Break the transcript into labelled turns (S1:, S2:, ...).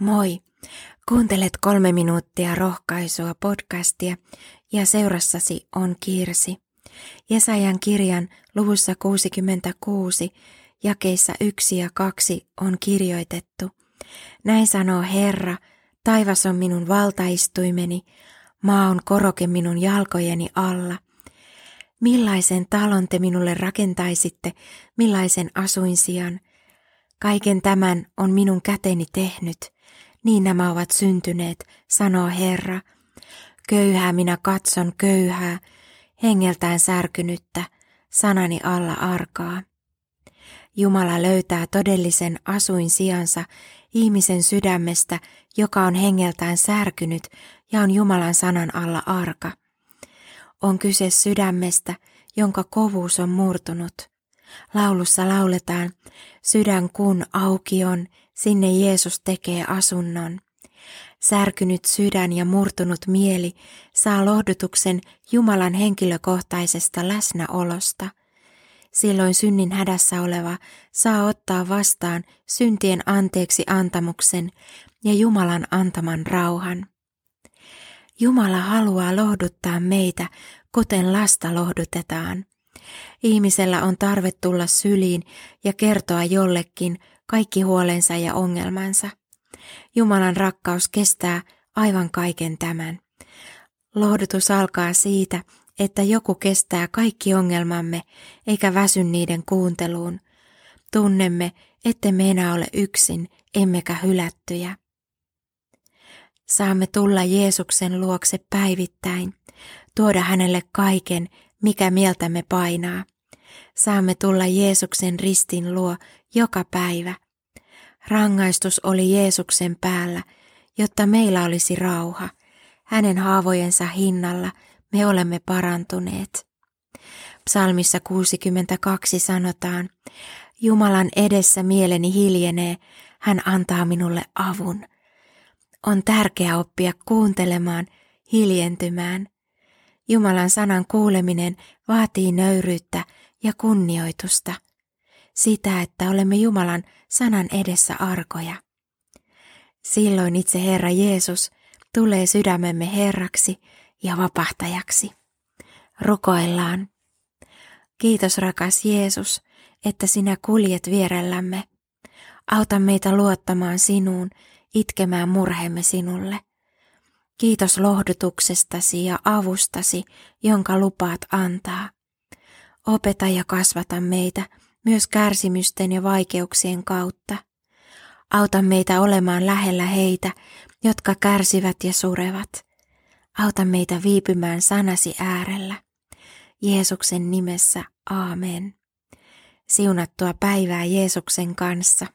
S1: Moi! Kuuntelet kolme minuuttia rohkaisua podcastia ja seurassasi on Kirsi. Jesajan kirjan luvussa 66 jakeissa 1 ja 2 on kirjoitettu. Näin sanoo Herra, taivas on minun valtaistuimeni, maa on koroke minun jalkojeni alla. Millaisen talon te minulle rakentaisitte, millaisen asuinsian? Kaiken tämän on minun käteni tehnyt – niin nämä ovat syntyneet, sanoo Herra. Köyhää minä katson köyhää, hengeltään särkynyttä, sanani alla arkaa. Jumala löytää todellisen asuin sijansa ihmisen sydämestä, joka on hengeltään särkynyt ja on Jumalan sanan alla arka. On kyse sydämestä, jonka kovuus on murtunut. Laulussa lauletaan, sydän kun auki on, Sinne Jeesus tekee asunnon. Särkynyt sydän ja murtunut mieli saa lohdutuksen Jumalan henkilökohtaisesta läsnäolosta. Silloin synnin hädässä oleva saa ottaa vastaan syntien anteeksi antamuksen ja Jumalan antaman rauhan. Jumala haluaa lohduttaa meitä, kuten lasta lohdutetaan. Ihmisellä on tarve tulla syliin ja kertoa jollekin, kaikki huolensa ja ongelmansa. Jumalan rakkaus kestää aivan kaiken tämän. Lohdutus alkaa siitä, että joku kestää kaikki ongelmamme eikä väsy niiden kuunteluun. Tunnemme, ettemme enää ole yksin, emmekä hylättyjä. Saamme tulla Jeesuksen luokse päivittäin, tuoda hänelle kaiken, mikä mieltämme painaa. Saamme tulla Jeesuksen ristin luo joka päivä. Rangaistus oli Jeesuksen päällä, jotta meillä olisi rauha. Hänen haavojensa hinnalla me olemme parantuneet. Psalmissa 62 sanotaan, Jumalan edessä mieleni hiljenee, hän antaa minulle avun. On tärkeää oppia kuuntelemaan, hiljentymään. Jumalan sanan kuuleminen vaatii nöyryyttä ja kunnioitusta – sitä, että olemme Jumalan sanan edessä arkoja. Silloin itse Herra Jeesus tulee sydämemme Herraksi ja vapahtajaksi. Rukoillaan. Kiitos rakas Jeesus, että sinä kuljet vierellämme. Auta meitä luottamaan sinuun, itkemään murheemme sinulle. Kiitos lohdutuksestasi ja avustasi, jonka lupaat antaa. Opeta ja kasvata meitä myös kärsimysten ja vaikeuksien kautta. Auta meitä olemaan lähellä heitä, jotka kärsivät ja surevat. Auta meitä viipymään sanasi äärellä. Jeesuksen nimessä, aamen. Siunattua päivää Jeesuksen kanssa.